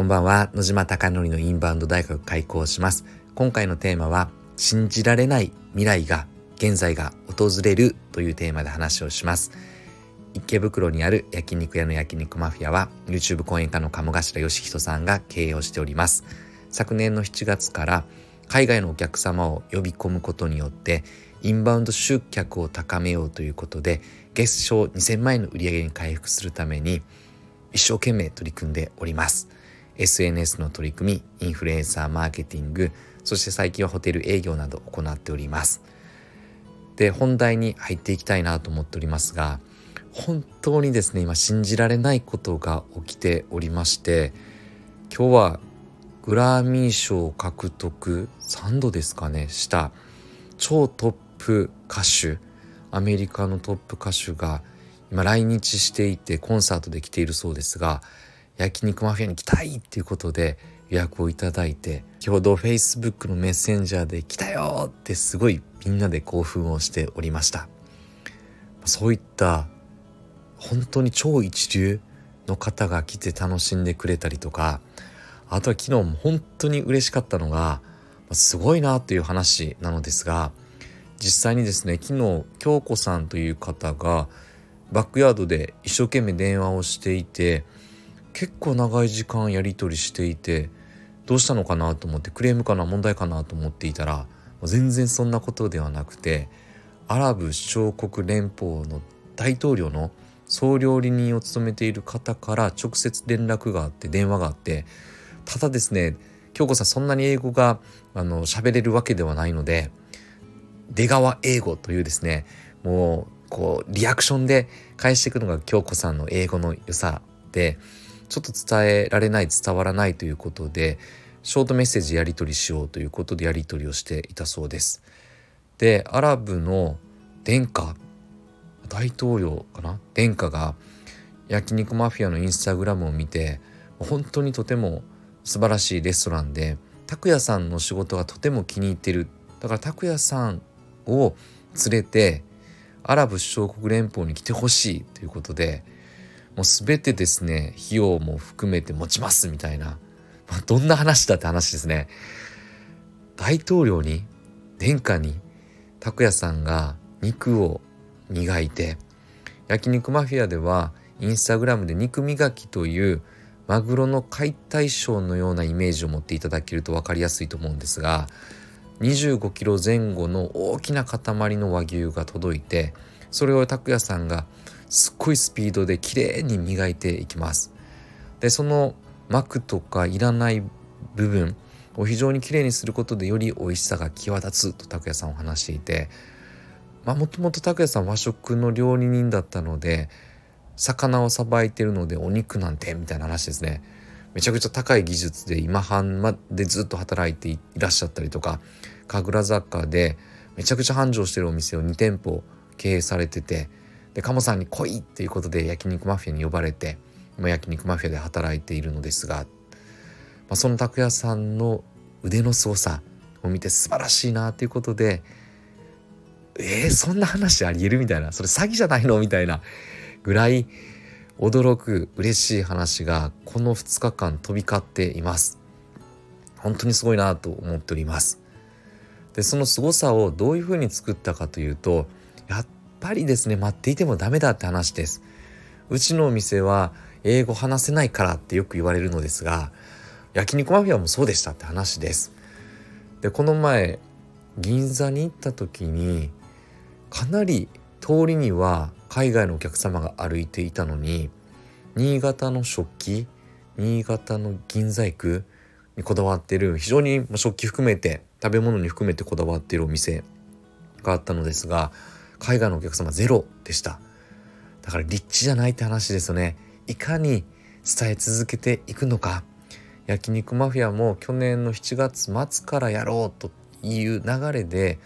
こんばんは。野島貴則のインバウンド大学開講します。今回のテーマは信じられない未来が現在が訪れるというテーマで話をします。池袋にある焼肉屋の焼肉マフィアは YouTube 講演家の鴨頭義人さんが経営をしております。昨年の7月から海外のお客様を呼び込むことによってインバウンド集客を高めようということで月賞2000万円の売り上げに回復するために一生懸命取り組んでおります。SNS の取り組みインフルエンサーマーケティングそして最近はホテル営業など行っております。で本題に入っていきたいなと思っておりますが本当にですね今信じられないことが起きておりまして今日はグラミー賞獲得3度ですかねした超トップ歌手アメリカのトップ歌手が今来日していてコンサートで来ているそうですが焼肉マフィアに来たいっていうことで予約をいただいて先ほど Facebook のメッセンジャーで来たよってすごいみんなで興奮をしておりました。そういった本当に超一流の方が来て楽しんでくれたりとかあとは昨日も本当に嬉しかったのがすごいなという話なのですが実際にですね昨日京子さんという方がバックヤードで一生懸命電話をしていて結構長い時間やり取りしていてどうしたのかなと思ってクレームかな問題かなと思っていたら全然そんなことではなくてアラブ首長国連邦の大統領の総料理人を務めている方から直接連絡があって電話があってただですね京子さんそんなに英語があの喋れるわけではないので出川英語というですねもうこうリアクションで返していくのが京子さんの英語の良さでちょっと伝えられない伝わらないということでショートメッセージやり取りしようということでやり取りをしていたそうです。でアラブの殿下大統領かな？殿下が焼肉マフィアのインスタグラムを見て本当にとても素晴らしいレストランで拓也さんの仕事がとても気に入ってるだから拓也さんを連れてアラブ首長国連邦に来てほしいということでもう全てですね費用も含めて持ちますみたいな、まあ、どんな話だって話ですね。大統領に殿下に拓也さんが肉を磨いて焼肉マフィアではインスタグラムで肉磨きというマグロの解体ショーのようなイメージを持っていただけると分かりやすいと思うんですが25キロ前後の大きな塊の和牛が届いてそれを拓也さんがすっごいスピードで綺麗に磨いていきます。でその膜とかいらない部分を非常に綺麗にすることでより美味しさが際立つと拓也さんは話していてまあもともと拓也さん和食の料理人だったので魚をさばいてるのでお肉なんてみたいな話ですね。めちゃくちゃ高い技術で今半までずっと働いていらっしゃったりとか神楽坂でめちゃくちゃ繁盛してるお店を2店舗経営されててで鴨さんに来いっていうことで焼肉マフィアに呼ばれて今焼肉マフィアで働いているのですが、まあ、その拓也さんの腕の操作を見て素晴らしいなということでえー、そんな話ありえるみたいなそれ詐欺じゃないのみたいなぐらい驚く嬉しい話がこの2日間飛び交っています。本当にすごいなと思っております。でその凄さをどういうふうに作ったかというとやっぱりですね待っていてもダメだって話です。うちのお店は英語話せないからってよく言われるのですが焼肉マフィアもそうでしたって話です。でこの前銀座に行った時にかなり通りには海外のお客様が歩いていたのに新潟の食器新潟の銀細工にこだわってる非常に食器含めて食べ物に含めてこだわっているお店があったのですが海外のお客様ゼロでした。だから立地じゃないって話ですよね。いかに伝え続けていくのか。焼肉マフィアも去年の7月末からやろうという流れで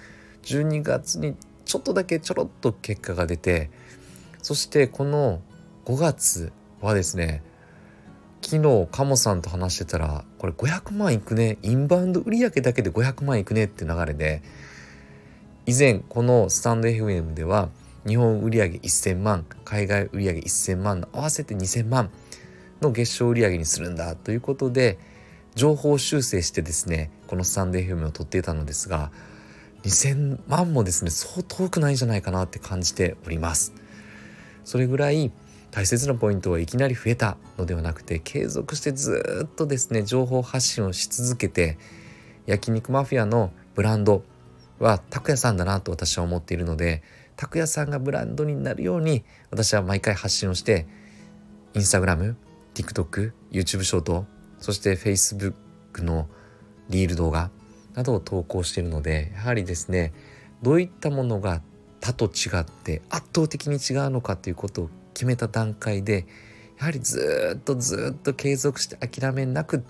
12月にちょっとだけちょろっと結果が出てそしてこの5月はですね昨日カモさんと話してたらこれ500万いくね。インバウンド売上だけで500万いくねって流れで以前このスタンド FM では日本売上1000万海外売上1000万の合わせて2000万の月賞売上にするんだということで情報修正してですねこのスタンド FM を撮っていたのですが2000万もですねそう遠くないんじゃないかなって感じております。それぐらい大切なポイントはいきなり増えたのではなくて継続してずっとですね情報発信をし続けて焼肉マフィアのブランドは拓也さんだなと私は思っているので拓也さんがブランドになるように私は毎回発信をしてインスタグラム TikTok、YouTube ショートそして Facebook のリール動画などを投稿しているのでやはりですねどういったものが他と違って圧倒的に違うのかということを決めた段階でやはりずっとずっと継続して諦めなく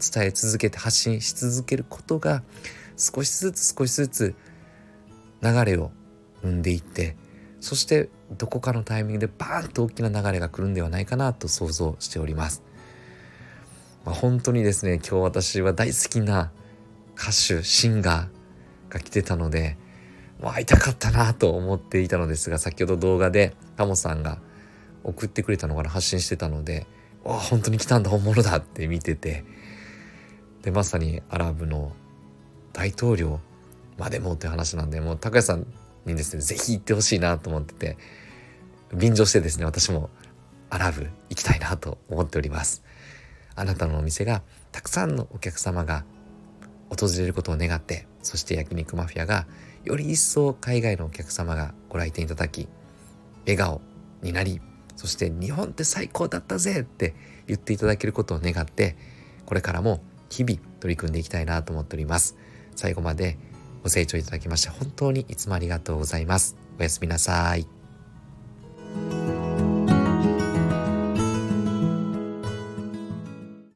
伝え続けて発信し続けることが少しずつ少しずつ流れを生んでいってそしてどこかのタイミングでバーンと大きな流れが来るんではないかなと想像しております。まあ、本当にですね今日私は大好きな歌手シンガーが来てたのでもう会いたかったなと思っていたのですが先ほど動画でタモさんが送ってくれたのから発信してたので「あ本当に来たんだ本物だ」って見ててでまさにアラブの大統領までもって話なんでもう高橋さんにですね是非行ってほしいなと思ってて便乗してですね私もアラブ行きたいなと思っております。あなたのお店がたくさんのお客様が訪れることを願ってそして焼肉マフィアがより一層海外のお客様がご来店いただき笑顔になりそして日本って最高だったぜって言っていただけることを願ってこれからも日々取り組んでいきたいなと思っております。最後までご清聴いただきまして本当にいつもありがとうございます。おやすみなさい。